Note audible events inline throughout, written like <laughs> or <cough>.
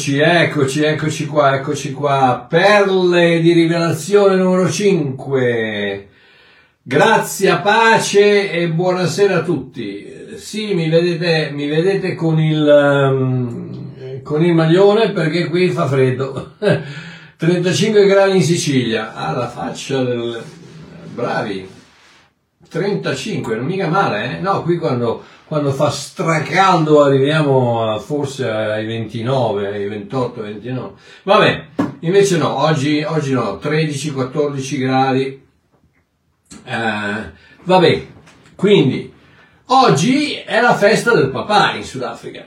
Eccoci, eccoci, eccoci qua, eccoci qua. Perle di rivelazione numero 5. Grazia, pace e buonasera a tutti. Sì, mi vedete, mi vedete con il, um, con il maglione perché qui fa freddo. <laughs> 35 gradi in Sicilia. Ah, la faccia del... Bravi. 35, non mica male, eh? No, qui quando quando fa stracaldo arriviamo a, forse ai 29, ai 28, 29. Vabbè, invece no, oggi, oggi no, 13-14 gradi. Eh, vabbè, quindi oggi è la festa del papà in Sudafrica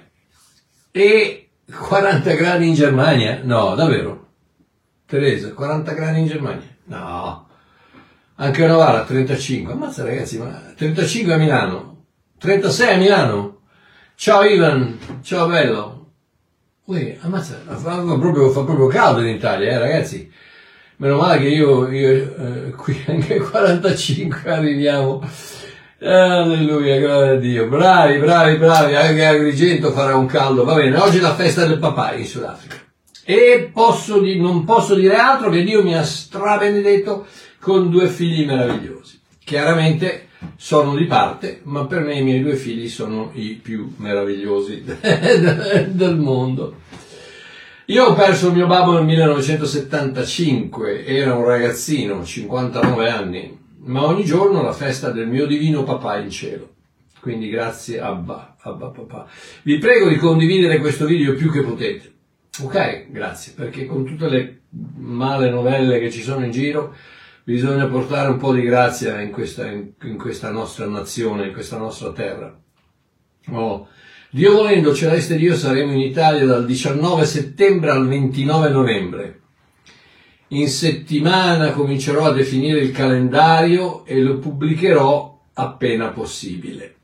e 40 gradi in Germania? No, davvero? Teresa, 40 gradi in Germania? No. Anche a Novara 35. Ammazza ragazzi, ma 35 a Milano. 36 a Milano. Ciao Ivan, ciao bello. Ui, ammazza, fa proprio, fa proprio caldo in Italia, eh ragazzi. Meno male che io, io eh, qui <laughs> anche 45 arriviamo. Alleluia, gloria a Dio. Bravi, bravi, bravi. Anche Agrigento farà un caldo. Va bene, oggi è la festa del papà in Sudafrica. E posso non posso dire altro che Dio mi ha strabenedetto con due figli meravigliosi. Chiaramente sono di parte, ma per me i miei due figli sono i più meravigliosi <laughs> del mondo. Io ho perso il mio babbo nel 1975, era un ragazzino, 59 anni, ma ogni giorno la festa del mio divino papà in cielo. Quindi grazie Abba, Abba papà. Vi prego di condividere questo video più che potete. Ok? Grazie, perché con tutte le male novelle che ci sono in giro, bisogna portare un po' di grazia in questa, in, in questa nostra nazione, in questa nostra terra. Oh. Dio volendo, celeste Dio, saremo in Italia dal 19 settembre al 29 novembre. In settimana comincerò a definire il calendario e lo pubblicherò appena possibile.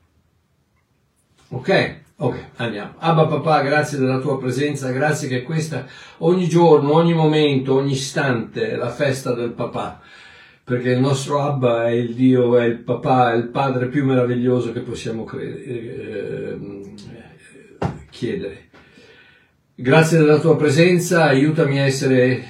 Ok? Ok, andiamo. Abba papà, grazie della tua presenza, grazie che questa ogni giorno, ogni momento, ogni istante è la festa del papà perché il nostro Abba è il Dio, è il papà, è il padre più meraviglioso che possiamo credere, eh, chiedere. Grazie della tua presenza, aiutami a essere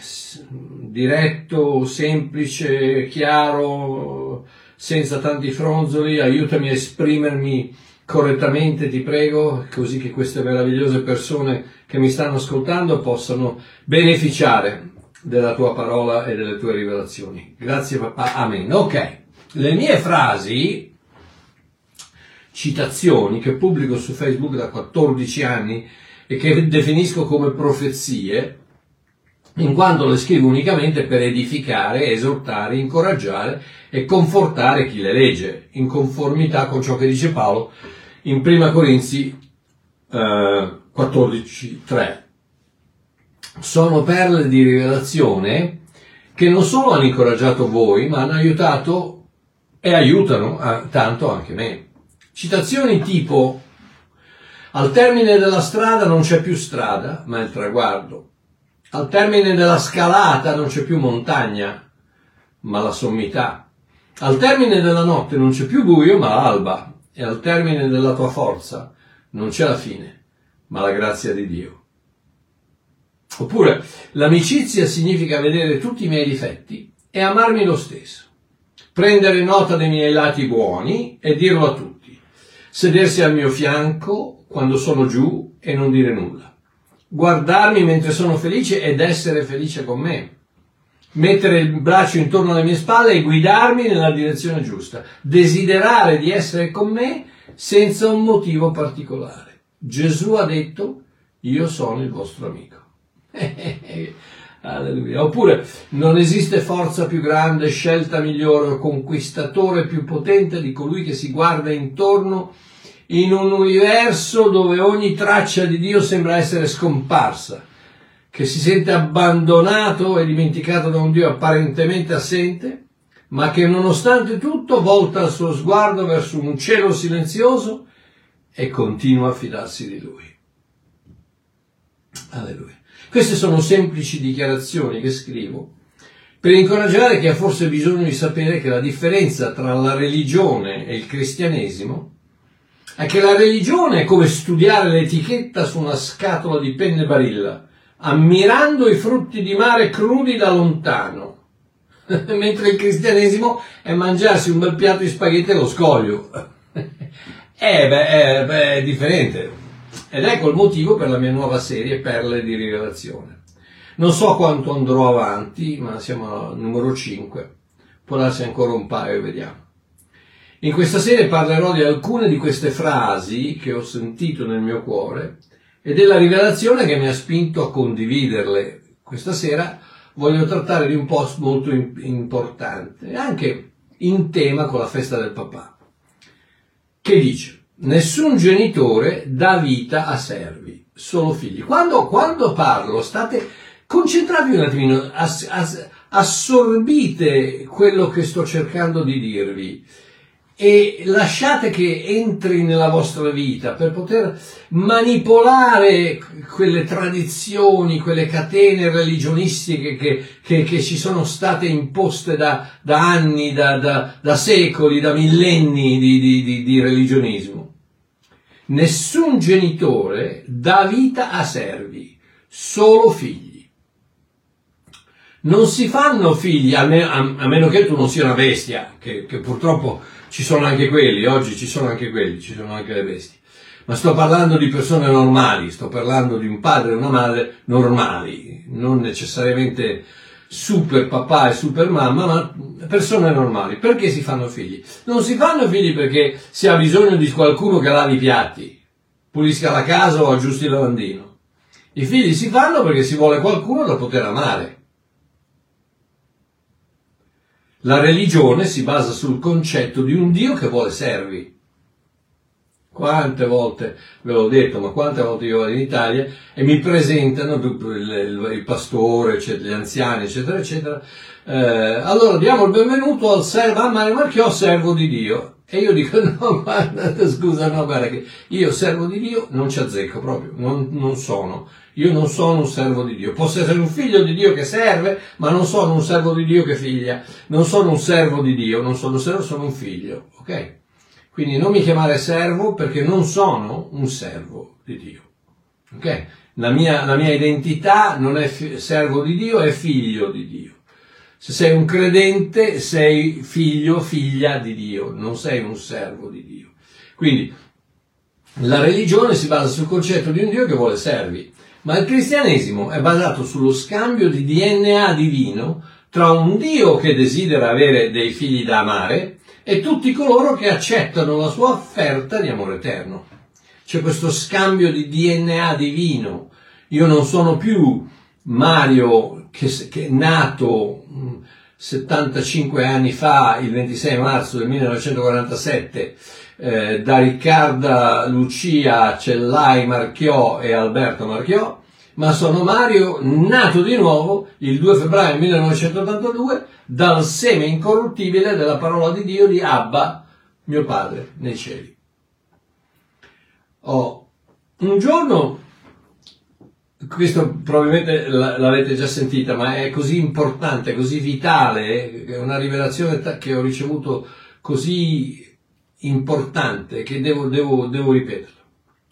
diretto, semplice, chiaro, senza tanti fronzoli, aiutami a esprimermi correttamente, ti prego, così che queste meravigliose persone che mi stanno ascoltando possano beneficiare della tua parola e delle tue rivelazioni. Grazie papà, amen. Ok, le mie frasi, citazioni che pubblico su Facebook da 14 anni e che definisco come profezie, in quanto le scrivo unicamente per edificare, esortare, incoraggiare e confortare chi le legge, in conformità con ciò che dice Paolo in 1 Corinzi eh, 14, 3 sono perle di rivelazione che non solo hanno incoraggiato voi, ma hanno aiutato e aiutano a, tanto anche me. Citazioni tipo al termine della strada non c'è più strada, ma il traguardo. Al termine della scalata non c'è più montagna, ma la sommità. Al termine della notte non c'è più buio, ma l'alba. E al termine della tua forza non c'è la fine, ma la grazia di Dio. Oppure l'amicizia significa vedere tutti i miei difetti e amarmi lo stesso, prendere nota dei miei lati buoni e dirlo a tutti, sedersi al mio fianco quando sono giù e non dire nulla, guardarmi mentre sono felice ed essere felice con me, mettere il braccio intorno alle mie spalle e guidarmi nella direzione giusta, desiderare di essere con me senza un motivo particolare. Gesù ha detto, io sono il vostro amico. <laughs> Alleluia. Oppure non esiste forza più grande, scelta migliore o conquistatore più potente di colui che si guarda intorno in un universo dove ogni traccia di Dio sembra essere scomparsa, che si sente abbandonato e dimenticato da un Dio apparentemente assente, ma che nonostante tutto volta il suo sguardo verso un cielo silenzioso e continua a fidarsi di Lui. Alleluia. Queste sono semplici dichiarazioni che scrivo per incoraggiare chi ha forse bisogno di sapere che la differenza tra la religione e il cristianesimo è che la religione è come studiare l'etichetta su una scatola di penne barilla, ammirando i frutti di mare crudi da lontano, <laughs> mentre il cristianesimo è mangiarsi un bel piatto di spaghetti allo scoglio. <laughs> eh, beh, è, beh, è differente. Ed ecco il motivo per la mia nuova serie Perle di rivelazione. Non so quanto andrò avanti, ma siamo al numero 5. Può darsi ancora un paio, vediamo. In questa serie parlerò di alcune di queste frasi che ho sentito nel mio cuore e della rivelazione che mi ha spinto a condividerle. Questa sera voglio trattare di un post molto importante, anche in tema con la festa del papà, che dice nessun genitore dà vita a servi, solo figli. Quando, quando parlo, state concentratevi un attimino, ass, ass, assorbite quello che sto cercando di dirvi e lasciate che entri nella vostra vita per poter manipolare quelle tradizioni, quelle catene religionistiche che, che, che ci sono state imposte da, da anni, da, da, da, secoli, da millenni di, di, di, di religionismo. Nessun genitore dà vita a servi, solo figli. Non si fanno figli, a, me, a, a meno che tu non sia una bestia, che, che purtroppo ci sono anche quelli, oggi ci sono anche quelli, ci sono anche le bestie. Ma sto parlando di persone normali, sto parlando di un padre e una madre normali, non necessariamente super papà e super mamma, ma persone normali. Perché si fanno figli? Non si fanno figli perché si ha bisogno di qualcuno che lavi i piatti, pulisca la casa o aggiusti il lavandino. I figli si fanno perché si vuole qualcuno da poter amare. La religione si basa sul concetto di un Dio che vuole servi. Quante volte ve l'ho detto, ma quante volte io vado in Italia e mi presentano il, il, pastore, gli anziani, eccetera, eccetera. Eh, allora diamo il benvenuto al servo, ah, Mario Marchiò, servo di Dio. E io dico, <laughs> no, guarda, scusa, no, guarda che io servo di Dio non ci azzecco proprio, non, non sono. Io non sono un servo di Dio. Posso essere un figlio di Dio che serve, ma non sono un servo di Dio che figlia. Non sono un servo di Dio, non sono un servo, sono un figlio. Ok? Quindi non mi chiamare servo perché non sono un servo di Dio. Ok? La mia, la mia identità non è fi- servo di Dio, è figlio di Dio. Se sei un credente, sei figlio, figlia di Dio, non sei un servo di Dio. Quindi la religione si basa sul concetto di un Dio che vuole servi. Ma il cristianesimo è basato sullo scambio di DNA divino tra un Dio che desidera avere dei figli da amare e tutti coloro che accettano la sua offerta di amore eterno. C'è questo scambio di DNA divino. Io non sono più Mario che, che è nato 75 anni fa, il 26 marzo del 1947, eh, da Riccarda Lucia Cellai Marchiò e Alberto Marchiò, ma sono Mario nato di nuovo il 2 febbraio 1982 dal seme incorruttibile della parola di Dio di Abba, mio padre, nei cieli. Oh, un giorno, questo probabilmente l'avete già sentita, ma è così importante, così vitale, è una rivelazione che ho ricevuto così importante che devo, devo, devo ripeterlo.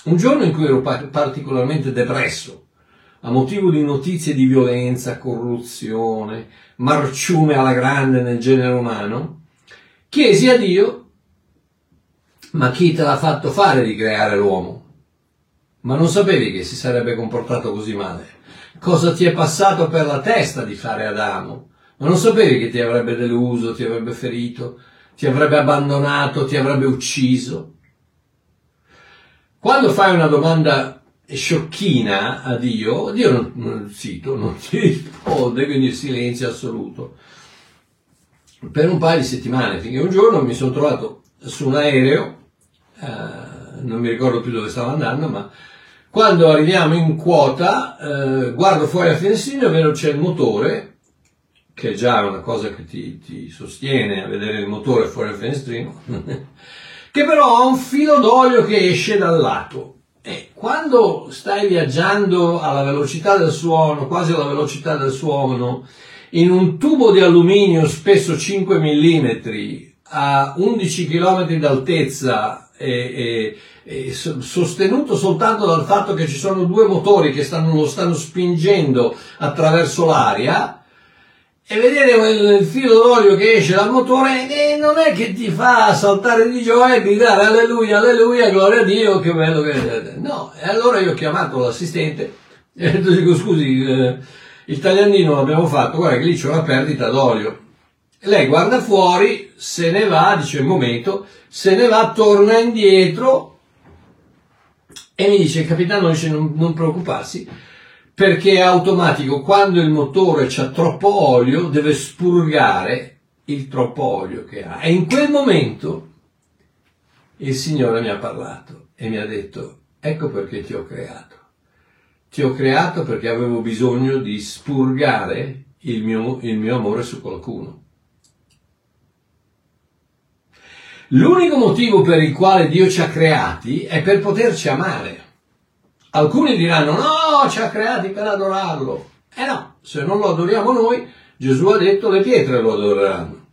Un giorno in cui ero particolarmente depresso, a motivo di notizie di violenza, corruzione, marciume alla grande nel genere umano, chiesi a Dio, ma chi te l'ha fatto fare di creare l'uomo? Ma non sapevi che si sarebbe comportato così male? Cosa ti è passato per la testa di fare Adamo? Ma non sapevi che ti avrebbe deluso, ti avrebbe ferito? ti avrebbe abbandonato, ti avrebbe ucciso. Quando fai una domanda sciocchina a Dio, Dio non, non cito, non ti risponde, quindi il silenzio assoluto. Per un paio di settimane, finché un giorno mi sono trovato su un aereo, eh, non mi ricordo più dove stavo andando, ma quando arriviamo in quota, eh, guardo fuori la finestrina vedo c'è il motore che è già una cosa che ti, ti sostiene a vedere il motore fuori dal finestrino, <laughs> che però ha un filo d'olio che esce dal lato. E quando stai viaggiando alla velocità del suono, quasi alla velocità del suono, in un tubo di alluminio spesso 5 mm a 11 km d'altezza è, è, è sostenuto soltanto dal fatto che ci sono due motori che stanno, lo stanno spingendo attraverso l'aria, e vedere il filo d'olio che esce dal motore eh, non è che ti fa saltare di gioia e gridare alleluia, alleluia, gloria a Dio, che bello che è. No, e allora io ho chiamato l'assistente e ho detto, scusi, eh, il tagliandino l'abbiamo fatto, guarda che lì c'è una perdita d'olio. E lei guarda fuori, se ne va, dice il momento, se ne va, torna indietro e mi dice, capitano, dice, non, non preoccuparsi, perché è automatico, quando il motore ha troppo olio deve spurgare il troppo olio che ha. E in quel momento il Signore mi ha parlato e mi ha detto, ecco perché ti ho creato. Ti ho creato perché avevo bisogno di spurgare il mio, il mio amore su qualcuno. L'unico motivo per il quale Dio ci ha creati è per poterci amare. Alcuni diranno no, ci ha creati per adorarlo. Eh no, se non lo adoriamo noi, Gesù ha detto le pietre lo adoreranno.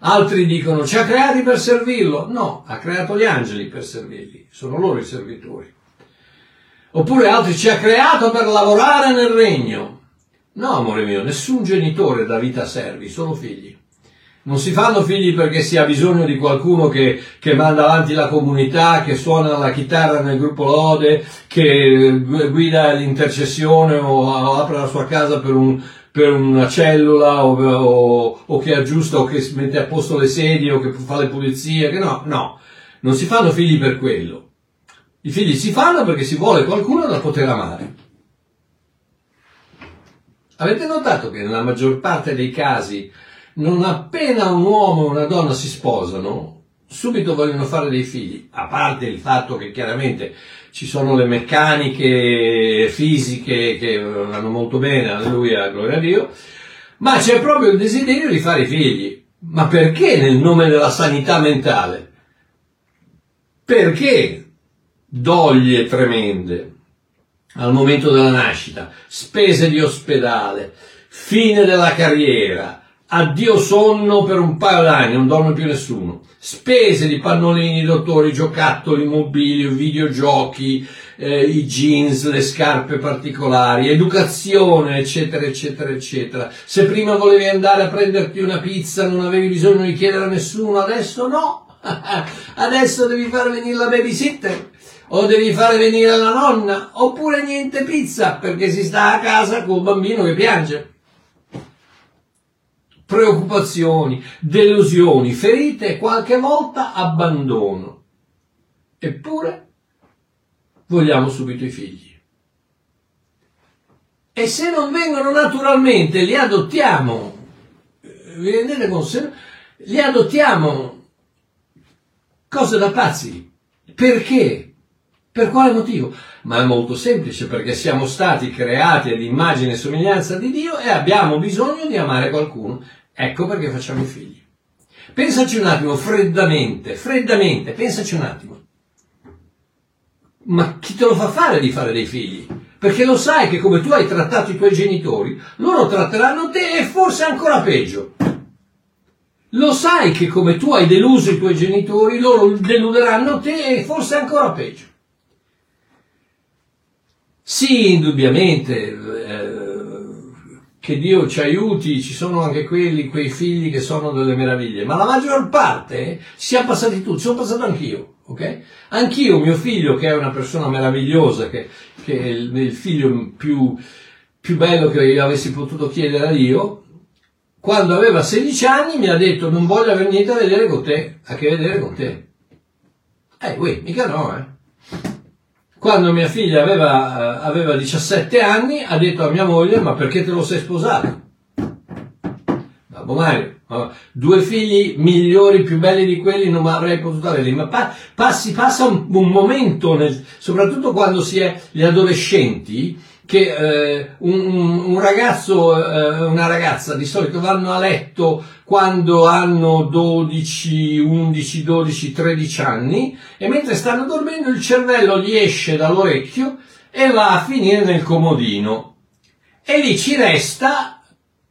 Altri dicono ci ha creati per servirlo. No, ha creato gli angeli per servirli, sono loro i servitori. Oppure altri ci ha creato per lavorare nel regno. No, amore mio, nessun genitore dà vita a servi, solo figli. Non si fanno figli perché si ha bisogno di qualcuno che, che, manda avanti la comunità, che suona la chitarra nel gruppo Lode, che guida l'intercessione o, apre la sua casa per, un, per una cellula o, o, o, che aggiusta o che mette a posto le sedie o che fa le pulizie. Che no, no, non si fanno figli per quello. I figli si fanno perché si vuole qualcuno da poter amare. Avete notato che nella maggior parte dei casi non appena un uomo e una donna si sposano, subito vogliono fare dei figli, a parte il fatto che chiaramente ci sono le meccaniche fisiche che vanno molto bene, alleluia, gloria a Dio, ma c'è proprio il desiderio di fare figli. Ma perché nel nome della sanità mentale? Perché doglie tremende al momento della nascita, spese di ospedale, fine della carriera, addio sonno per un paio d'anni, non dorme più nessuno. Spese di pannolini, dottori, giocattoli, mobilio, videogiochi, eh, i jeans, le scarpe particolari, educazione, eccetera, eccetera, eccetera. Se prima volevi andare a prenderti una pizza non avevi bisogno di chiedere a nessuno, adesso no. <laughs> adesso devi far venire la babysitter o devi fare venire la nonna oppure niente pizza perché si sta a casa col bambino che piange preoccupazioni, delusioni, ferite e qualche volta abbandono. Eppure vogliamo subito i figli. E se non vengono naturalmente, li adottiamo. Vi rendete conto? Li adottiamo. Cose da pazzi. Perché? Per quale motivo? Ma è molto semplice, perché siamo stati creati ad immagine e somiglianza di Dio e abbiamo bisogno di amare qualcuno Ecco perché facciamo i figli. Pensaci un attimo, freddamente, freddamente, pensaci un attimo. Ma chi te lo fa fare di fare dei figli? Perché lo sai che come tu hai trattato i tuoi genitori, loro tratteranno te e forse ancora peggio. Lo sai che come tu hai deluso i tuoi genitori, loro deluderanno te e forse ancora peggio. Sì, indubbiamente, eh, che Dio ci aiuti, ci sono anche quelli, quei figli che sono delle meraviglie, ma la maggior parte ci siamo passati tutti, sono passato anch'io, ok? Anch'io, mio figlio, che è una persona meravigliosa, che, che è il, il figlio più, più bello che io avessi potuto chiedere a Dio, quando aveva 16 anni mi ha detto non voglio avere niente a vedere con te, a che vedere con te. Eh, uè, mica no, eh. Quando mia figlia aveva, eh, aveva 17 anni, ha detto a mia moglie, ma perché te lo sei sposato? Babbo Mario, due figli migliori, più belli di quelli non avrei potuto averli, ma pa- passi, passa un, un momento, nel, soprattutto quando si è gli adolescenti, che eh, un, un, ragazzo eh, una ragazza di solito vanno a letto quando hanno 12, 11, 12, 13 anni e mentre stanno dormendo il cervello gli esce dall'orecchio e va a finire nel comodino. E lì ci resta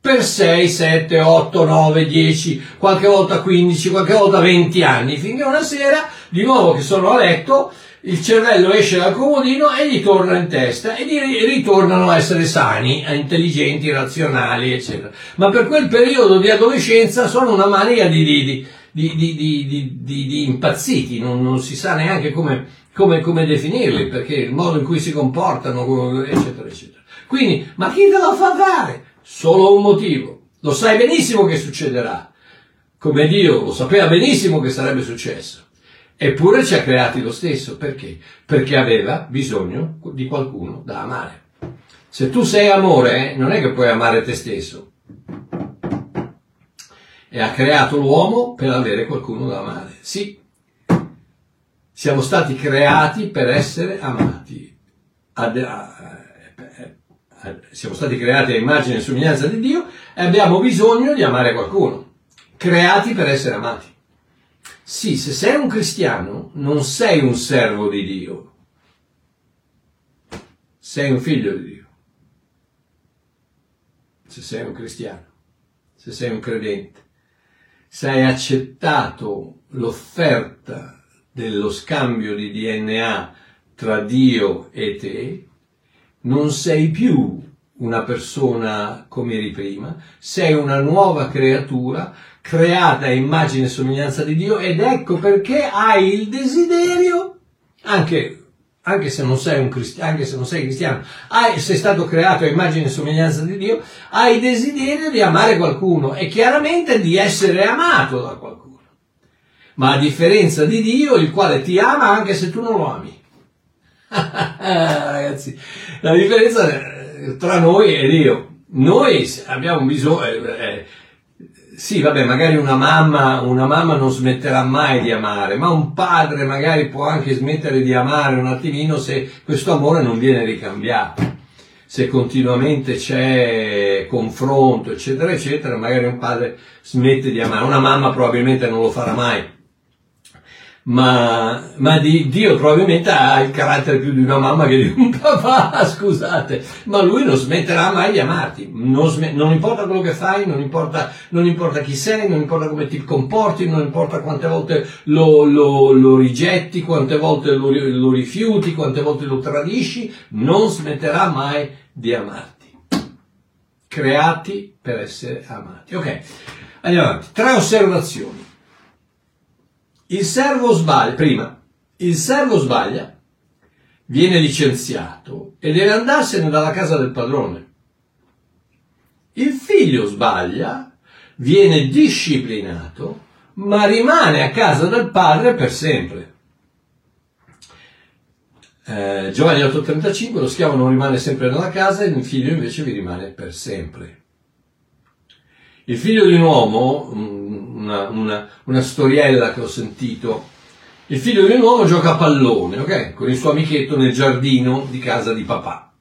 per 6, 7, 8, 9, 10, qualche volta 15, qualche volta 20 anni, finché una sera, di nuovo che sono a letto, il cervello esce dal comodino e gli torna in testa e ritornano a essere sani, intelligenti, razionali, eccetera. Ma per quel periodo di adolescenza sono una mania di, di, di, di impazziti, non, non, si sa neanche come, come, come, definirli, perché il modo in cui si comportano, eccetera, eccetera. Quindi, ma chi te lo fa fare? Solo un motivo. Lo sai benissimo che succederà. Come Dio lo sapeva benissimo che sarebbe successo Eppure ci ha creati lo stesso. Perché? Perché aveva bisogno di qualcuno da amare. Se tu sei amore, non è che puoi amare te stesso. E ha creato l'uomo per avere qualcuno da amare. Sì, siamo stati creati per essere amati. Siamo stati creati a immagine e somiglianza di Dio e abbiamo bisogno di amare qualcuno. Creati per essere amati. Sì, se sei un cristiano, non sei un servo di Dio, sei un figlio di Dio. Se sei un cristiano, se sei un credente, se hai accettato l'offerta dello scambio di DNA tra Dio e te, non sei più una persona come eri prima, sei una nuova creatura creata a immagine e somiglianza di Dio ed ecco perché hai il desiderio, anche, anche, se, non sei un cristiano, anche se non sei cristiano, hai, sei stato creato a immagine e somiglianza di Dio, hai il desiderio di amare qualcuno e chiaramente di essere amato da qualcuno. Ma a differenza di Dio, il quale ti ama anche se tu non lo ami. <laughs> Ragazzi, la differenza eh, tra noi e Dio. Noi abbiamo bisogno, eh, eh, sì, vabbè, magari una mamma, una mamma non smetterà mai di amare, ma un padre magari può anche smettere di amare un attimino se questo amore non viene ricambiato. Se continuamente c'è confronto, eccetera, eccetera, magari un padre smette di amare. Una mamma probabilmente non lo farà mai ma, ma di, Dio probabilmente ha il carattere più di una mamma che di un <laughs> papà, scusate, ma lui non smetterà mai di amarti, non, sm- non importa quello che fai, non importa, non importa, chi sei, non importa come ti comporti, non importa quante volte lo, lo, lo rigetti, quante volte lo, lo rifiuti, quante volte lo tradisci, non smetterà mai di amarti. Creati per essere amati. Ok, andiamo avanti. Tre osservazioni. Il servo sbaglia, prima, il servo sbaglia, viene licenziato e deve andarsene dalla casa del padrone. Il figlio sbaglia, viene disciplinato, ma rimane a casa del padre per sempre. Eh, Giovanni 8:35, lo schiavo non rimane sempre nella casa, il figlio invece vi rimane per sempre. Il figlio di un uomo, una, una, una storiella che ho sentito, il figlio di un uomo gioca a pallone, ok? Con il suo amichetto nel giardino di casa di papà.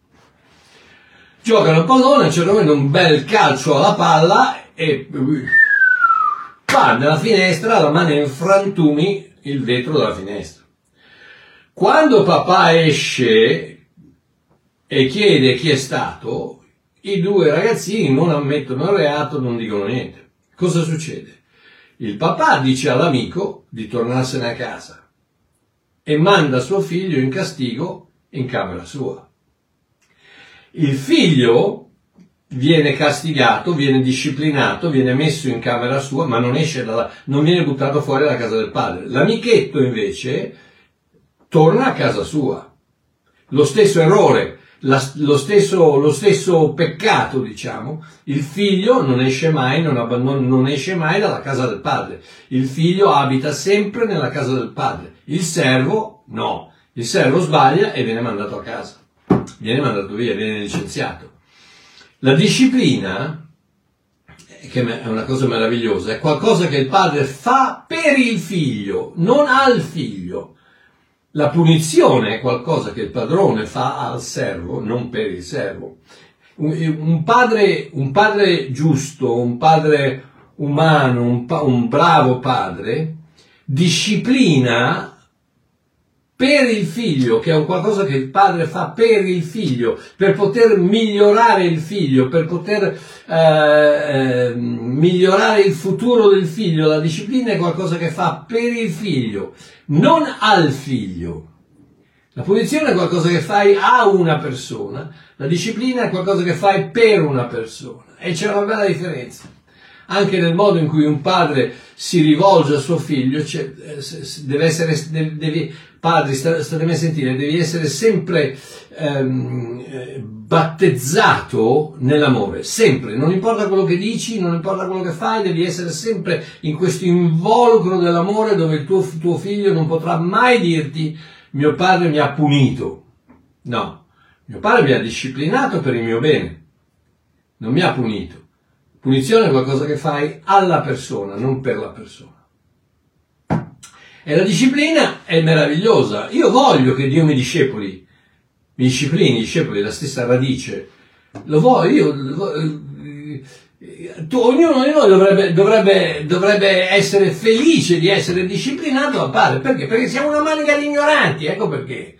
Giocano a pallone, a un certo un bel calcio alla palla e va nella finestra, la mano in frantumi il vetro della finestra. Quando papà esce e chiede chi è stato, i due ragazzini non ammettono il reato, non dicono niente. Cosa succede? Il papà dice all'amico di tornarsene a casa e manda suo figlio in castigo in camera sua. Il figlio viene castigato, viene disciplinato, viene messo in camera sua, ma non esce dalla, non viene buttato fuori dalla casa del padre. L'amichetto invece torna a casa sua. Lo stesso errore la, lo, stesso, lo, stesso, peccato, diciamo, il figlio non esce mai, non, abbandona, non esce mai dalla casa del padre. Il figlio abita sempre nella casa del padre. Il servo no. Il servo sbaglia e viene mandato a casa. Viene mandato via, viene licenziato. La disciplina, che è una cosa meravigliosa, è qualcosa che il padre fa per il figlio, non al figlio. La punizione è qualcosa che il padrone fa al servo, non per il servo. Un padre, un padre giusto, un padre umano, un, pa- un bravo padre, disciplina per il figlio, che è un qualcosa che il padre fa per il figlio, per poter migliorare il figlio, per poter eh, eh, migliorare il futuro del figlio. La disciplina è qualcosa che fa per il figlio, non al figlio. La punizione è qualcosa che fai a una persona, la disciplina è qualcosa che fai per una persona e c'è una bella differenza anche nel modo in cui un padre si rivolge a suo figlio, cioè, deve essere, devi, padri, statemi a sentire, devi essere sempre ehm, battezzato nell'amore, sempre, non importa quello che dici, non importa quello che fai, devi essere sempre in questo involucro dell'amore dove il tuo, tuo figlio non potrà mai dirti mio padre mi ha punito. No, mio padre mi ha disciplinato per il mio bene, non mi ha punito. Punizione è qualcosa che fai alla persona, non per la persona. E la disciplina è meravigliosa. Io voglio che Dio mi discepoli, mi disciplini, discepoli, la stessa radice. Lo voglio, io, eh, tu, ognuno di noi dovrebbe, dovrebbe, dovrebbe, essere felice di essere disciplinato a padre. Perché? Perché siamo una manica di ignoranti, ecco perché.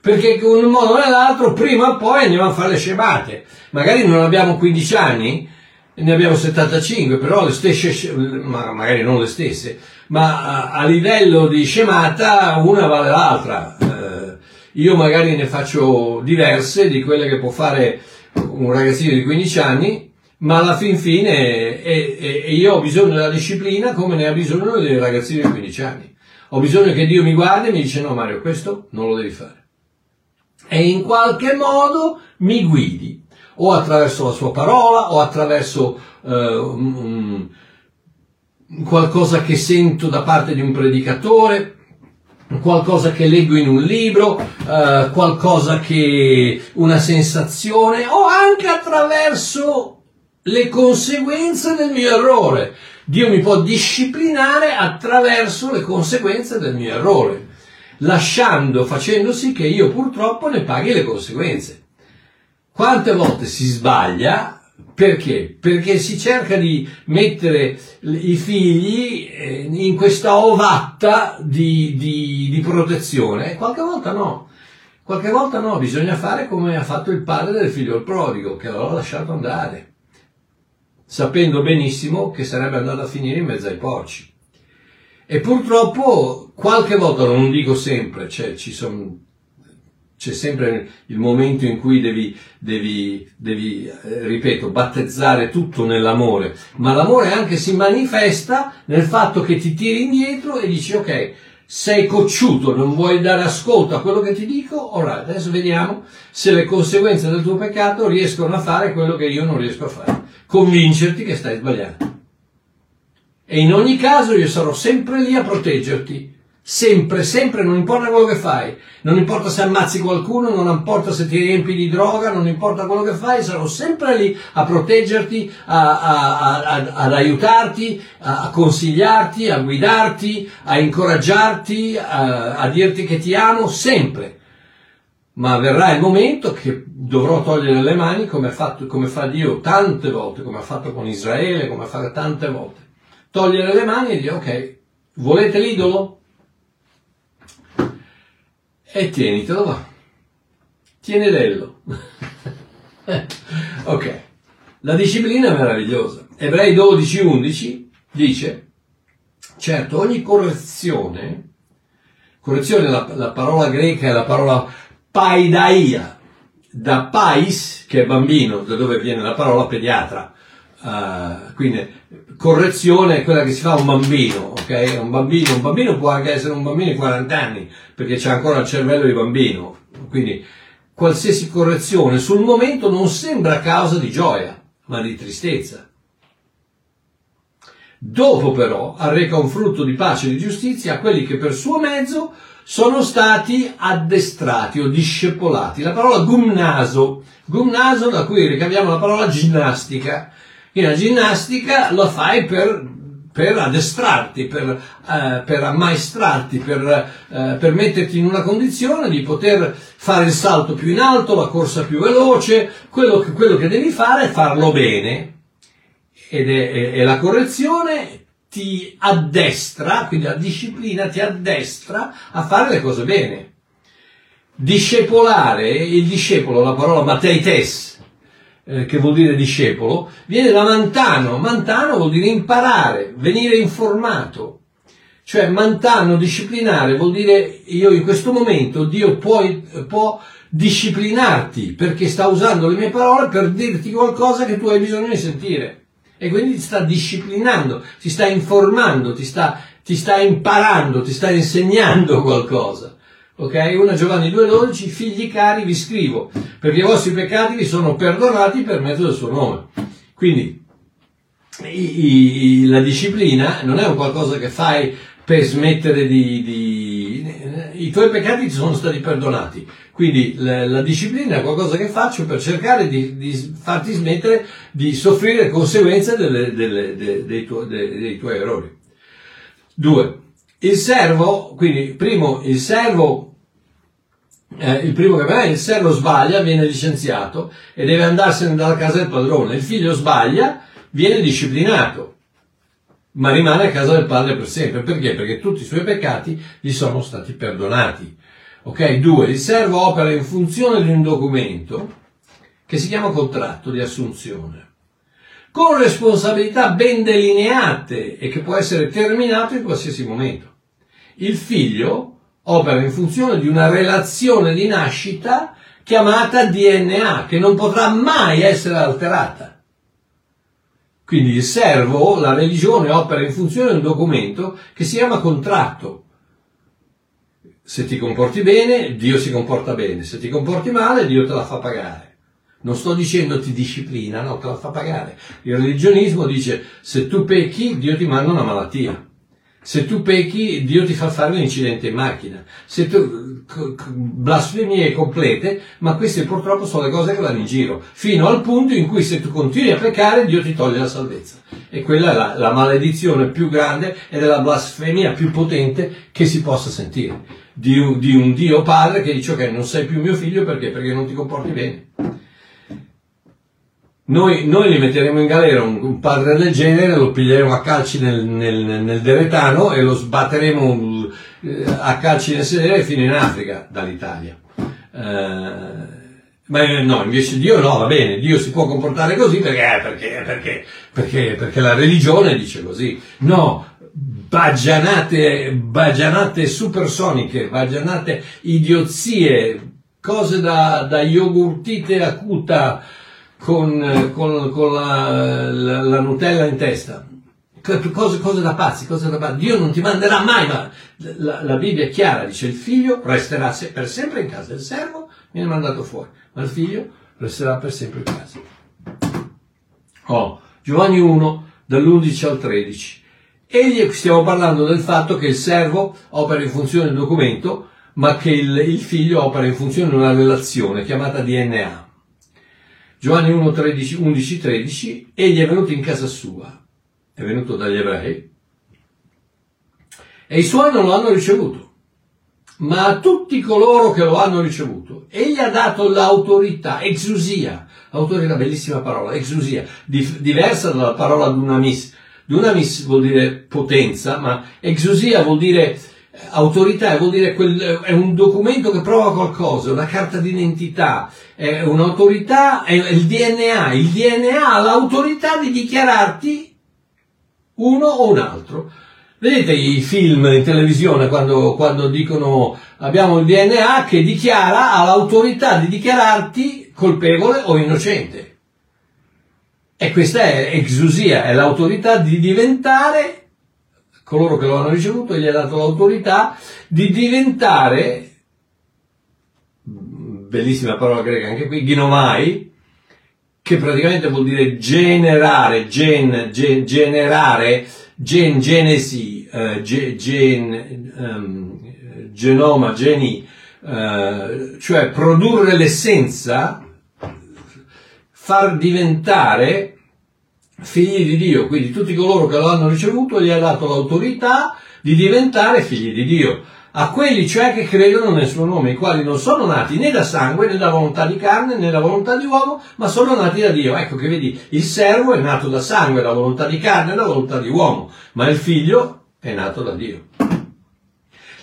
Perché in un modo o nell'altro, prima o poi andiamo a fare le scemate. Magari non abbiamo 15 anni, ne abbiamo 75, però le stesse, ma magari non le stesse, ma a, a livello di scemata una vale l'altra. Eh, io magari ne faccio diverse di quelle che può fare un ragazzino di 15 anni, ma alla fin fine e, e, e io ho bisogno della disciplina come ne ha bisogno dei ragazzini di 15 anni. Ho bisogno che Dio mi guardi e mi dice no Mario, questo non lo devi fare. E in qualche modo mi guidi o attraverso la sua parola o attraverso uh, um, qualcosa che sento da parte di un predicatore, qualcosa che leggo in un libro, uh, qualcosa che una sensazione o anche attraverso le conseguenze del mio errore. Dio mi può disciplinare attraverso le conseguenze del mio errore, lasciando, facendo sì che io purtroppo ne paghi le conseguenze. Quante volte si sbaglia? Perché? Perché si cerca di mettere i figli eh, in questa ovatta di, di, di protezione e qualche volta no. Qualche volta no, bisogna fare come ha fatto il padre del figlio prodigo, che l'ha lasciato andare, sapendo benissimo che sarebbe andato a finire in mezzo ai porci. E purtroppo qualche volta, non dico sempre, cioè ci sono c'è sempre il momento in cui devi, devi, devi eh, ripeto, battezzare tutto nell'amore, ma l'amore anche si manifesta nel fatto che ti tiri indietro e dici ok, sei cocciuto, non vuoi dare ascolto a quello che ti dico, ora adesso vediamo se le conseguenze del tuo peccato riescono a fare quello che io non riesco a fare, convincerti che stai sbagliando. E in ogni caso io sarò sempre lì a proteggerti Sempre, sempre, non importa quello che fai, non importa se ammazzi qualcuno, non importa se ti riempi di droga, non importa quello che fai, sarò sempre lì a proteggerti, a, a, a, ad aiutarti, a, consigliarti, a guidarti, a incoraggiarti, a, dirti che ti amo, sempre. Ma verrà il momento che dovrò togliere le mani come, fatto, come fa Dio tante volte, come ha fatto con Israele, come fa tante volte. Togliere le mani e dire ok, volete l'idolo? E tienitelo va. Tienello. <laughs> ok. La disciplina è meravigliosa. Ebrei 12:11 dice, certo, ogni correzione, correzione, la, la parola greca è la parola paidaia, da pais, che è bambino, da dove viene la parola pediatra. Uh, quindi correzione è quella che si fa a un bambino, ok? Un bambino, un bambino può anche essere un bambino di 40 anni, perché c'è ancora il cervello di bambino. Quindi qualsiasi correzione sul momento non sembra causa di gioia, ma di tristezza. Dopo però arreca un frutto di pace e di giustizia a quelli che per suo mezzo sono stati addestrati o discepolati. La parola gumnaso, gumnaso da cui ricaviamo la parola ginnastica, in la ginnastica lo fai per, per addestrarti, per, eh, per ammaestrarti, per, eh, per metterti in una condizione di poter fare il salto più in alto, la corsa più veloce, quello che, quello che devi fare è farlo bene. Ed è, è la correzione ti addestra, quindi la disciplina ti addestra a fare le cose bene. discepolare, il discepolo, la parola mateites, eh, che vuol dire discepolo, viene da mantano. Mantano vuol dire imparare, venire informato. Cioè mantano, disciplinare, vuol dire io in questo momento Dio può, può disciplinarti perché sta usando le mie parole per dirti qualcosa che tu hai bisogno di sentire. E quindi ti sta disciplinando, ti sta informando, ti sta, ti sta imparando, ti sta insegnando qualcosa. Ok? 1 Giovanni 2,12, figli cari vi scrivo, perché i vostri peccati vi sono perdonati per mezzo del suo nome. Quindi i, i, la disciplina non è un qualcosa che fai per smettere di, di, i tuoi peccati ti sono stati perdonati. Quindi la, la, disciplina è qualcosa che faccio per cercare di, di farti smettere di soffrire conseguenze delle, delle, de, dei, tuoi, de, dei tuoi errori. Due, il servo, quindi primo, il servo, eh, il primo che è il servo sbaglia, viene licenziato e deve andarsene dalla casa del padrone. Il figlio sbaglia, viene disciplinato, ma rimane a casa del padre per sempre. Perché? Perché tutti i suoi peccati gli sono stati perdonati. Ok? Due, il servo opera in funzione di un documento che si chiama contratto di assunzione con responsabilità ben delineate e che può essere terminato in qualsiasi momento. Il figlio opera in funzione di una relazione di nascita chiamata DNA, che non potrà mai essere alterata. Quindi il servo, la religione, opera in funzione di un documento che si chiama contratto. Se ti comporti bene, Dio si comporta bene, se ti comporti male, Dio te la fa pagare. Non sto dicendo ti disciplina, no, te la fa pagare. Il religionismo dice se tu pecchi, Dio ti manda una malattia. Se tu pecchi, Dio ti fa fare un incidente in macchina. Se tu blasfemie complete, ma queste purtroppo sono le cose che vanno in giro, fino al punto in cui se tu continui a peccare, Dio ti toglie la salvezza. E quella è la, la maledizione più grande ed è la blasfemia più potente che si possa sentire. Di un, di un Dio padre che dice ok, non sei più mio figlio perché? Perché non ti comporti bene. Noi, noi, li metteremo in galera un, un, padre del genere, lo piglieremo a calci nel, nel, nel deretano e lo sbatteremo eh, a calci nel sedere fino in Africa dall'Italia. Eh, ma no, invece Dio no, va bene, Dio si può comportare così perché, perché, perché, perché, perché la religione dice così. No, bagianate, bagianate supersoniche, bagianate idiozie, cose da, da yogurtite acuta, con, con, con la, la, la, Nutella in testa. Cose, cose, da pazzi, cose da pazzi. Dio non ti manderà mai, ma la, la Bibbia è chiara, dice il figlio resterà se, per sempre in casa, il servo viene mandato fuori, ma il figlio resterà per sempre in casa. Oh, Giovanni 1, dall'11 al 13. Egli, stiamo parlando del fatto che il servo opera in funzione del documento, ma che il, il figlio opera in funzione di una relazione chiamata DNA. Giovanni 1, 13, 11, 13, egli è venuto in casa sua, è venuto dagli ebrei, e i suoi non lo hanno ricevuto, ma a tutti coloro che lo hanno ricevuto, egli ha dato l'autorità, exusia, autorità, bellissima parola, exusia, di, diversa dalla parola dunamis. Dunamis vuol dire potenza, ma exusia vuol dire autorità vuol dire quel, è un documento che prova qualcosa, una carta d'identità, è un'autorità, è il DNA, il DNA ha l'autorità di dichiararti uno o un altro. Vedete i film in televisione quando, quando dicono abbiamo il DNA che dichiara, ha l'autorità di dichiararti colpevole o innocente. E questa è exusia, è l'autorità di diventare coloro che lo hanno ricevuto gli ha dato l'autorità di diventare, bellissima parola greca anche qui, ginomai, che praticamente vuol dire generare, gen, gen generare, gen, genesi, uh, gen, um, genoma, geni, uh, cioè produrre l'essenza, far diventare figli di Dio, quindi tutti coloro che lo hanno ricevuto gli ha dato l'autorità di diventare figli di Dio, a quelli cioè che credono nel suo nome, i quali non sono nati né da sangue né da volontà di carne né da volontà di uomo, ma sono nati da Dio. Ecco che vedi, il servo è nato da sangue, da volontà di carne da volontà di uomo, ma il figlio è nato da Dio.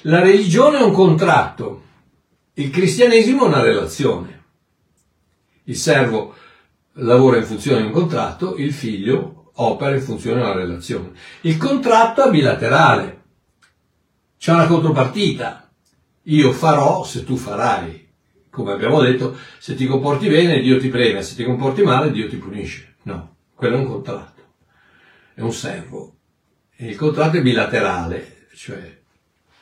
La religione è un contratto Il cristianesimo è una relazione. Il servo lavora in funzione di un contratto, il figlio opera in funzione di una relazione. Il contratto è bilaterale. C'è una contropartita. Io farò se tu farai. Come abbiamo detto, se ti comporti bene Dio ti premia, se ti comporti male Dio ti punisce. No, quello è un contratto. È un servo. Il contratto è bilaterale, cioè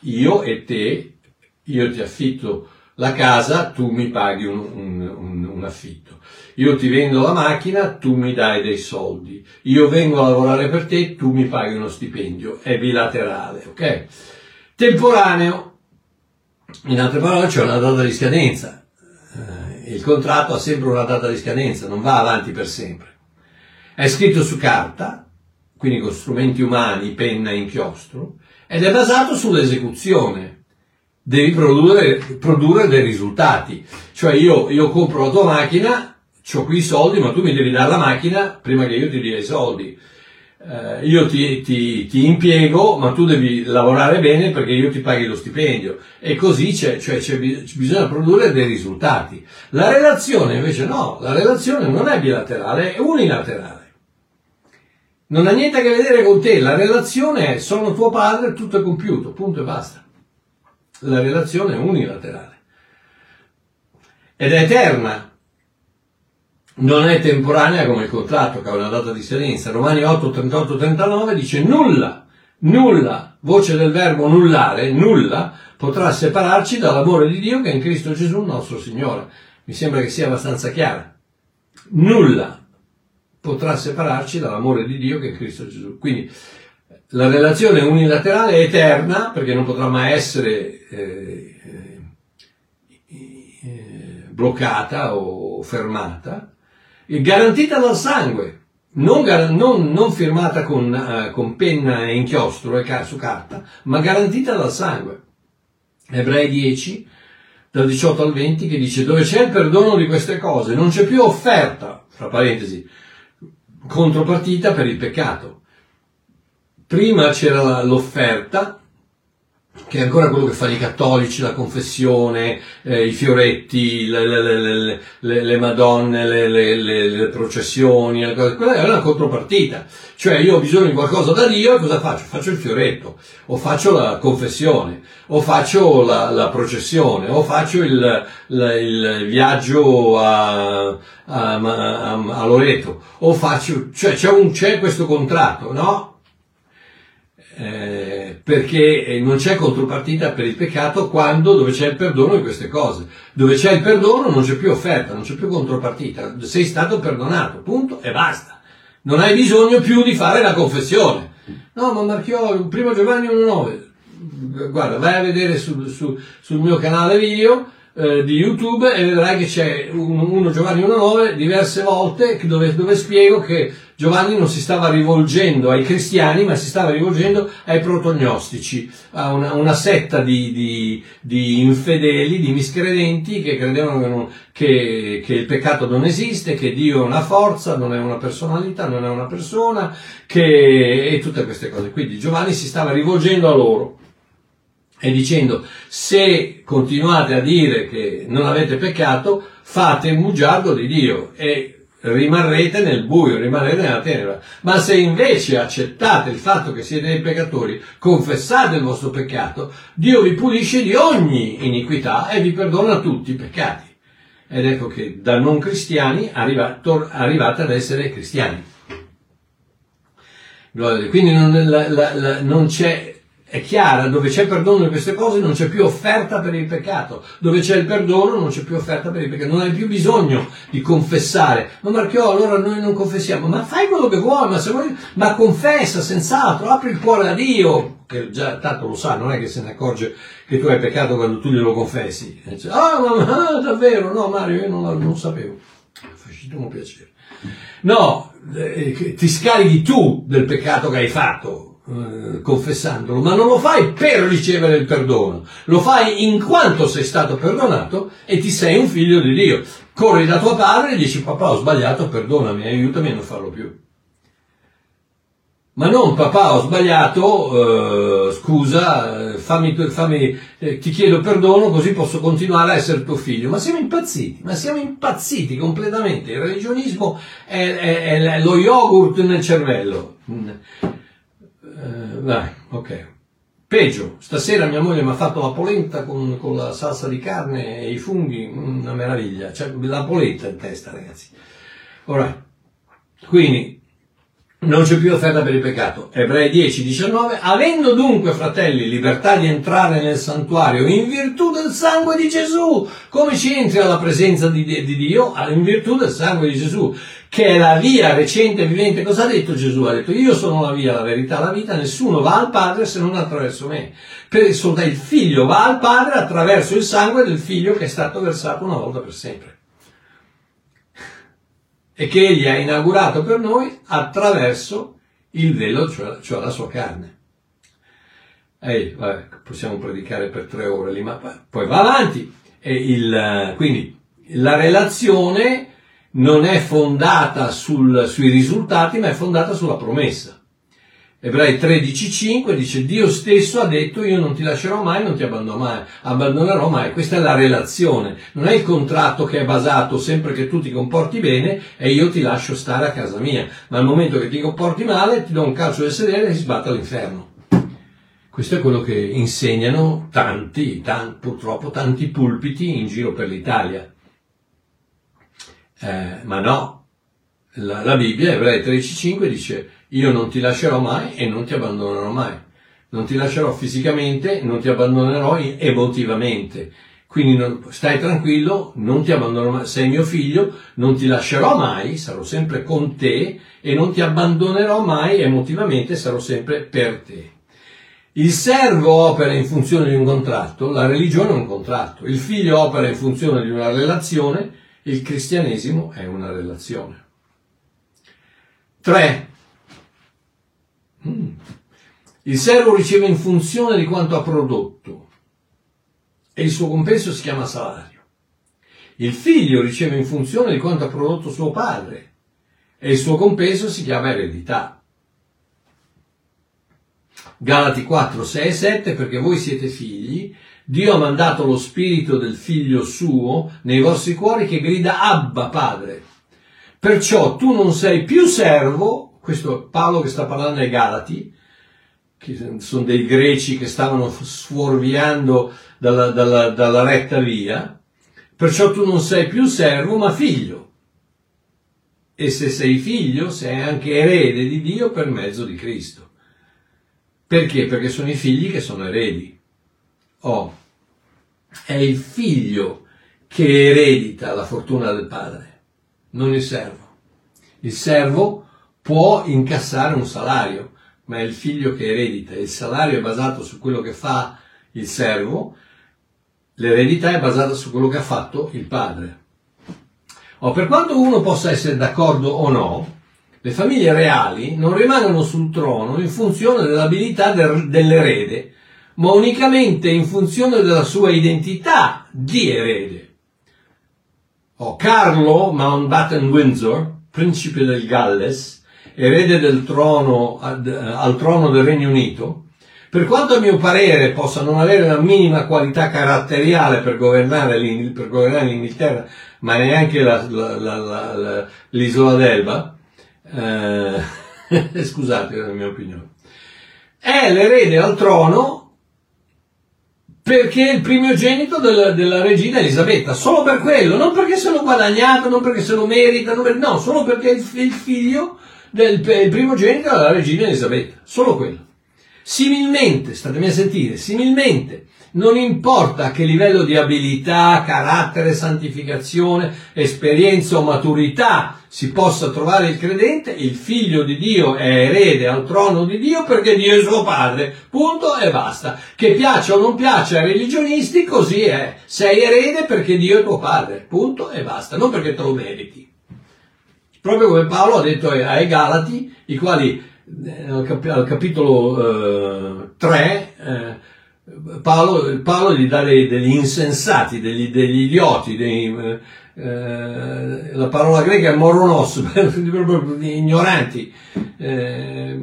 io e te, io ti affitto la casa, tu mi paghi un, un, un, un, affitto. Io ti vendo la macchina, tu mi dai dei soldi. Io vengo a lavorare per te, tu mi paghi uno stipendio. È bilaterale, ok? Temporaneo. In altre parole c'è una data di scadenza. Eh, il contratto ha sempre una data di scadenza, non va avanti per sempre. È scritto su carta, quindi con strumenti umani, penna e inchiostro, ed è basato sull'esecuzione devi produrre, produrre dei risultati. Cioè io, io compro la tua macchina, ho qui i soldi, ma tu mi devi dare la macchina prima che io ti dia i soldi. Eh, io ti, ti, ti, impiego, ma tu devi lavorare bene perché io ti paghi lo stipendio. E così c'è, cioè c'è, bisogna produrre dei risultati. La relazione invece no, la relazione non è bilaterale, è unilaterale. Non ha niente a che vedere con te, la relazione è sono tuo padre, tutto è compiuto, punto e basta la relazione è unilaterale ed è eterna, non è temporanea come il contratto che ha una data di scadenza. Romani 8, 38, 39 dice nulla, nulla, voce del verbo nullare, nulla, potrà separarci dall'amore di Dio che è in Cristo Gesù nostro Signore. Mi sembra che sia abbastanza chiara. Nulla potrà separarci dall'amore di Dio che è in Cristo Gesù. Quindi la relazione unilaterale è eterna perché non potrà mai essere eh, eh, bloccata o fermata, e garantita dal sangue, non, non, non firmata con, uh, con, penna e inchiostro e su carta, ma garantita dal sangue. Ebrei 10, dal 18 al 20, che dice dove c'è il perdono di queste cose, non c'è più offerta, fra parentesi, contropartita per il peccato prima c'era l'offerta, che è ancora quello che fanno i cattolici, la confessione, eh, i fioretti, le, le, le, le madonne, le, processioni, quella è una contropartita. Cioè io ho bisogno di qualcosa da Dio e cosa faccio? Faccio il fioretto, o faccio la confessione, o faccio la, la processione, o faccio il, la, il viaggio a, a, a, a, Loreto, o faccio, cioè c'è, un, c'è questo contratto, no? Eh, perché eh, non c'è contropartita per il peccato quando dove c'è il perdono di queste cose. Dove c'è il perdono non c'è più offerta, non c'è più contropartita, sei stato perdonato, punto e basta. Non hai bisogno più di fare la confessione. No, ma Marchiò, primo Giovanni 1.9, guarda, vai a vedere sul, sul, sul mio canale video eh, di YouTube e vedrai che c'è 1 Giovanni 1.9 diverse volte dove, dove spiego che Giovanni non si stava rivolgendo ai cristiani, ma si stava rivolgendo ai protognostici, a una, una setta di, di, di, infedeli, di miscredenti che credevano che, non, che, che, il peccato non esiste, che Dio è una forza, non è una personalità, non è una persona, che, e tutte queste cose. Quindi Giovanni si stava rivolgendo a loro e dicendo se continuate a dire che non avete peccato, fate un bugiardo di Dio e rimarrete nel buio, rimarrete nella tenebra. Ma se invece accettate il fatto che siete dei peccatori, confessate il vostro peccato, Dio vi pulisce di ogni iniquità e vi perdona tutti i peccati. Ed ecco che da non cristiani arrivate ad essere cristiani. Quindi non, la, la, la, non c'è è chiara, dove c'è perdono di queste cose non c'è più offerta per il peccato, dove c'è il perdono non c'è più offerta per il peccato, non hai più bisogno di confessare. Ma Marchiò, allora noi non confessiamo, ma fai quello che vuoi, ma, se vuoi, ma confessa senz'altro, apri il cuore a Dio, che già tanto lo sa, non è che se ne accorge che tu hai peccato quando tu glielo confessi. Dice, ah, ma, ma davvero, no Mario, io non, non sapevo. Facciamo piacere. No, eh, ti scarichi tu del peccato che hai fatto, eh, confessandolo, ma non lo fai per ricevere il perdono, lo fai in quanto sei stato perdonato e ti sei un figlio di Dio. Corri da tuo padre e dici papà ho sbagliato, perdonami, aiutami a non farlo più. ma non papà ho sbagliato, eh, scusa, eh, fammi, fammi, eh, ti chiedo perdono così posso continuare a essere tuo figlio. Ma siamo impazziti, ma siamo impazziti completamente. Il religionismo è, è, è lo yogurt nel cervello. Eh, dai, ok. Peggio, stasera mia moglie mi ha fatto la polenta con, con, la salsa di carne e i funghi, una meraviglia, cioè la polenta in testa ragazzi. Ora, quindi non c'è più offerta per il peccato. Ebrei 10, 19. Avendo dunque, fratelli, libertà di entrare nel santuario in virtù del sangue di Gesù, come ci entri alla presenza di, di Dio? In virtù del sangue di Gesù, che è la via recente e vivente. Cosa ha detto Gesù? Ha detto, io sono la via, la verità, la vita, nessuno va al Padre se non attraverso me. Per il figlio va al Padre attraverso il sangue del figlio che è stato versato una volta per sempre e che egli ha inaugurato per noi attraverso il velo, cioè, cioè la sua carne. Ehi, vabbè, possiamo predicare per tre ore lì, ma poi va avanti. Il, quindi la relazione non è fondata sul, sui risultati, ma è fondata sulla promessa. Ebrei 13:5 dice Dio stesso ha detto io non ti lascerò mai, non ti abbandonerò mai. Questa è la relazione, non è il contratto che è basato sempre che tu ti comporti bene e io ti lascio stare a casa mia, ma al momento che ti comporti male ti do un calcio del sedere e ti sbatto all'inferno. Questo è quello che insegnano tanti, tanti purtroppo tanti pulpiti in giro per l'Italia. Eh, ma no, la, la Bibbia, Ebrei 13:5 dice io non ti lascerò mai e non ti abbandonerò mai. Non ti lascerò fisicamente, non ti abbandonerò emotivamente. Quindi non, stai tranquillo, non ti abbandonerò mai, sei mio figlio, non ti lascerò mai, sarò sempre con te e non ti abbandonerò mai emotivamente, sarò sempre per te. Il servo opera in funzione di un contratto, la religione è un contratto, il figlio opera in funzione di una relazione, il cristianesimo è una relazione. 3. Mm. Il servo riceve in funzione di quanto ha prodotto e il suo compenso si chiama salario. Il figlio riceve in funzione di quanto ha prodotto suo padre e il suo compenso si chiama eredità. Galati 4, 6 e 7 perché voi siete figli, Dio ha mandato lo spirito del figlio suo nei vostri cuori che grida Abba Padre. Perciò tu non sei più servo, questo Paolo che sta parlando ai Galati, che sono dei greci che stavano sfuorviando dalla, dalla, dalla retta via, perciò tu non sei più servo ma figlio. E se sei figlio sei anche erede di Dio per mezzo di Cristo. Perché? Perché sono i figli che sono eredi. Oh, è il figlio che eredita la fortuna del padre, non il servo. Il servo può incassare un salario, ma è il figlio che eredita. Il salario è basato su quello che fa il servo, l'eredità è basata su quello che ha fatto il padre. Oh, per quanto uno possa essere d'accordo o no, le famiglie reali non rimangono sul trono in funzione dell'abilità del, dell'erede, ma unicamente in funzione della sua identità di erede. Oh, Carlo Mountbatten Windsor, principe del Galles, erede del trono, al trono del Regno Unito, per quanto a mio parere possa non avere la minima qualità caratteriale per governare, per governare l'Inghilterra, ma neanche la, la, la, l'isola d'Elba, eh, <laughs> scusate la mia opinione, è l'erede al trono perché è il primogenito della, della, regina Elisabetta, solo per quello, non perché se lo guadagnato, non perché se lo merita, no, solo perché è il, il figlio del primogenito della regina Elisabetta, solo quello. Similmente, statemi a sentire, similmente, non importa che livello di abilità, carattere, santificazione, esperienza o maturità si possa trovare il credente, il figlio di Dio è erede al trono di Dio perché Dio è suo padre, punto e basta. Che piaccia o non piaccia ai religionisti, così è. Sei erede perché Dio è tuo padre, punto e basta, non perché te lo meriti proprio come Paolo ha detto ai Galati, i quali eh, al capitolo eh, 3 eh, Paolo, Paolo, gli dà dei, degli insensati, degli, degli idioti, dei, eh, la parola greca è moronos, <laughs> ignoranti, eh,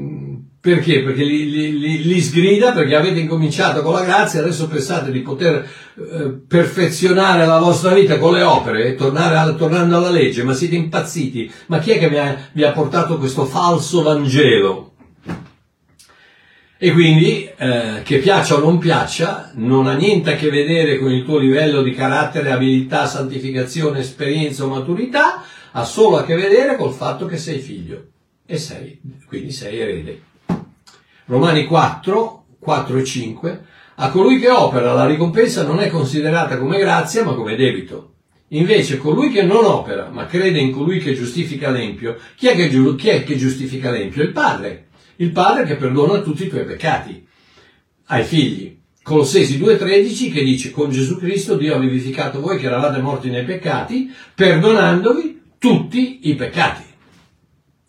Perché? Perché li, li, li, sgrida, perché avete incominciato con la grazia, adesso pensate di poter eh, perfezionare la vostra vita con le opere, tornare tornando alla legge, ma siete impazziti. Ma chi è che vi ha, vi ha portato questo falso Vangelo? E quindi, eh, che piaccia o non piaccia, non ha niente a che vedere con il tuo livello di carattere, abilità, santificazione, esperienza o maturità, ha solo a che vedere col fatto che sei figlio. E sei, quindi sei erede. Romani 4, 4 e 5, a colui che opera la ricompensa non è considerata come grazia ma come debito. Invece colui che non opera ma crede in colui che giustifica l'empio, chi è che, chi è che giustifica l'empio? Il padre. Il padre che perdona tutti i tuoi peccati ai figli. Colossesi 2.13 che dice con Gesù Cristo Dio ha vivificato voi che eravate morti nei peccati, perdonandovi tutti i peccati.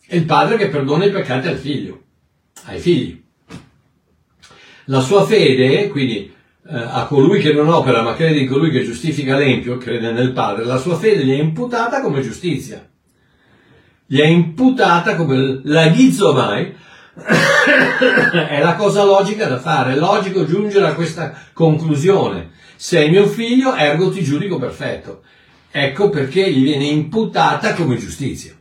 È il padre che perdona i peccati al figlio, ai figli. La sua fede, quindi eh, a colui che non opera ma crede in colui che giustifica l'empio, crede nel Padre, la sua fede gli è imputata come giustizia. Gli è imputata come la ghizomai, <coughs> è la cosa logica da fare, è logico giungere a questa conclusione. Sei mio figlio, ergo ti giudico perfetto. Ecco perché gli viene imputata come giustizia.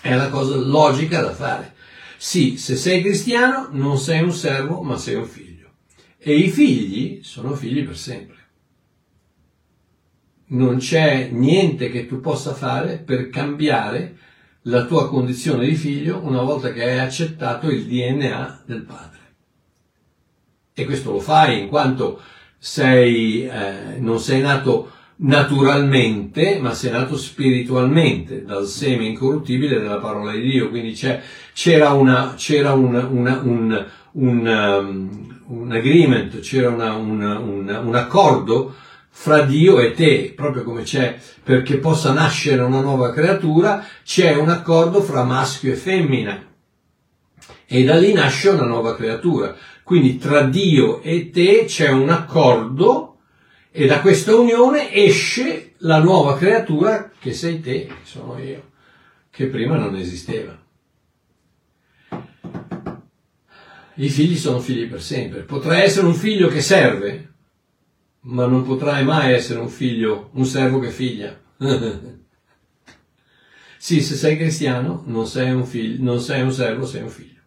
È la cosa logica da fare. Sì, se sei cristiano non sei un servo, ma sei un figlio. E i figli sono figli per sempre. Non c'è niente che tu possa fare per cambiare la tua condizione di figlio una volta che hai accettato il DNA del padre. E questo lo fai in quanto sei, eh, non sei nato naturalmente, ma sei nato spiritualmente dal seme incorruttibile della parola di Dio. Quindi c'era, una, c'era una, una, un, un, um, un, agreement, c'era un accordo fra Dio e te, proprio come c'è perché possa nascere una nuova creatura, c'è un accordo fra maschio e femmina. E da lì nasce una nuova creatura. Quindi tra Dio e te c'è un accordo e da questa unione esce la nuova creatura che sei te, che sono io, che prima non esisteva. I figli sono figli per sempre. Potrai essere un figlio che serve, ma non potrai mai essere un figlio, un servo che figlia. <laughs> sì, se sei cristiano, non sei un figlio, non sei un servo, sei un figlio.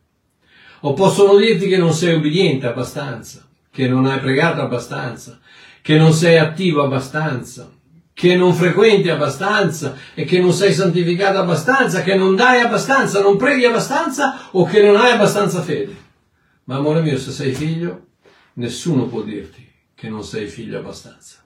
O possono dirti che non sei obbediente abbastanza, che non hai pregato abbastanza, che non sei attivo abbastanza, che non frequenti abbastanza e che non sei santificato abbastanza, che non dai abbastanza, non preghi abbastanza o che non hai abbastanza fede. Ma amore mio, se sei figlio, nessuno può dirti che non sei figlio abbastanza.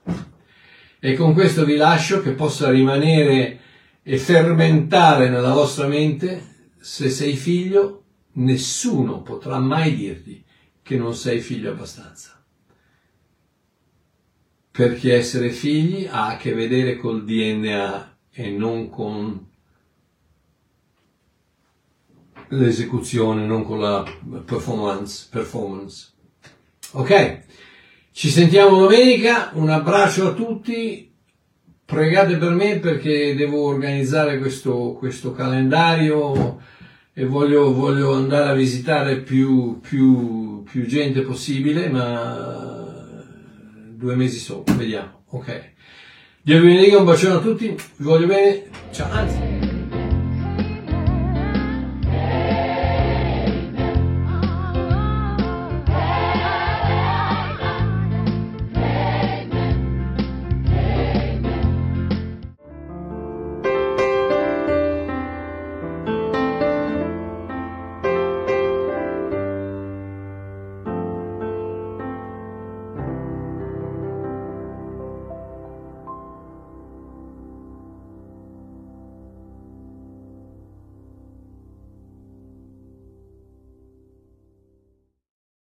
E con questo vi lascio che possa rimanere e fermentare nella vostra mente, se sei figlio, nessuno potrà mai dirti che non sei figlio abbastanza perché essere figli ha a che vedere col DNA e non con l'esecuzione, non con la performance. performance. Ok, ci sentiamo domenica, un abbraccio a tutti, pregate per me perché devo organizzare questo, questo calendario e voglio, voglio, andare a visitare più, più, più gente possibile, ma due mesi solo, vediamo, ok. Dio vi benedica, un bacione a tutti, vi voglio bene, ciao.